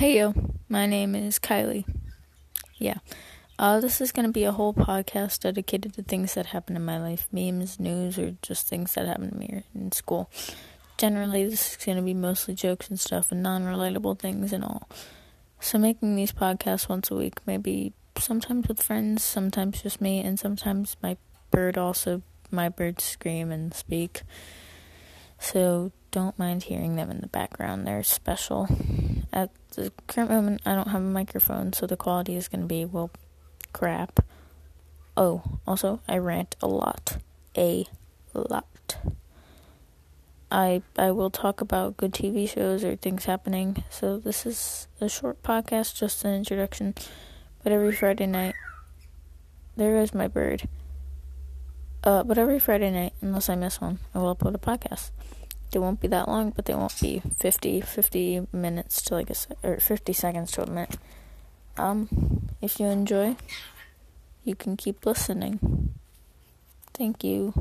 Hey yo, my name is Kylie. Yeah. Uh, this is going to be a whole podcast dedicated to things that happen in my life memes, news, or just things that happen to me in school. Generally, this is going to be mostly jokes and stuff and non relatable things and all. So, making these podcasts once a week, maybe sometimes with friends, sometimes just me, and sometimes my bird also, my birds scream and speak. So, don't mind hearing them in the background. They're special. At the current moment, I don't have a microphone, so the quality is going to be, well, crap. Oh, also, I rant a lot. A lot. I I will talk about good TV shows or things happening. So this is a short podcast, just an introduction. But every Friday night, there is my bird. Uh, but every Friday night, unless I miss one, I will upload a podcast. They won't be that long, but they won't be 50, 50 minutes to like a or 50 seconds to a minute. Um, if you enjoy, you can keep listening. Thank you.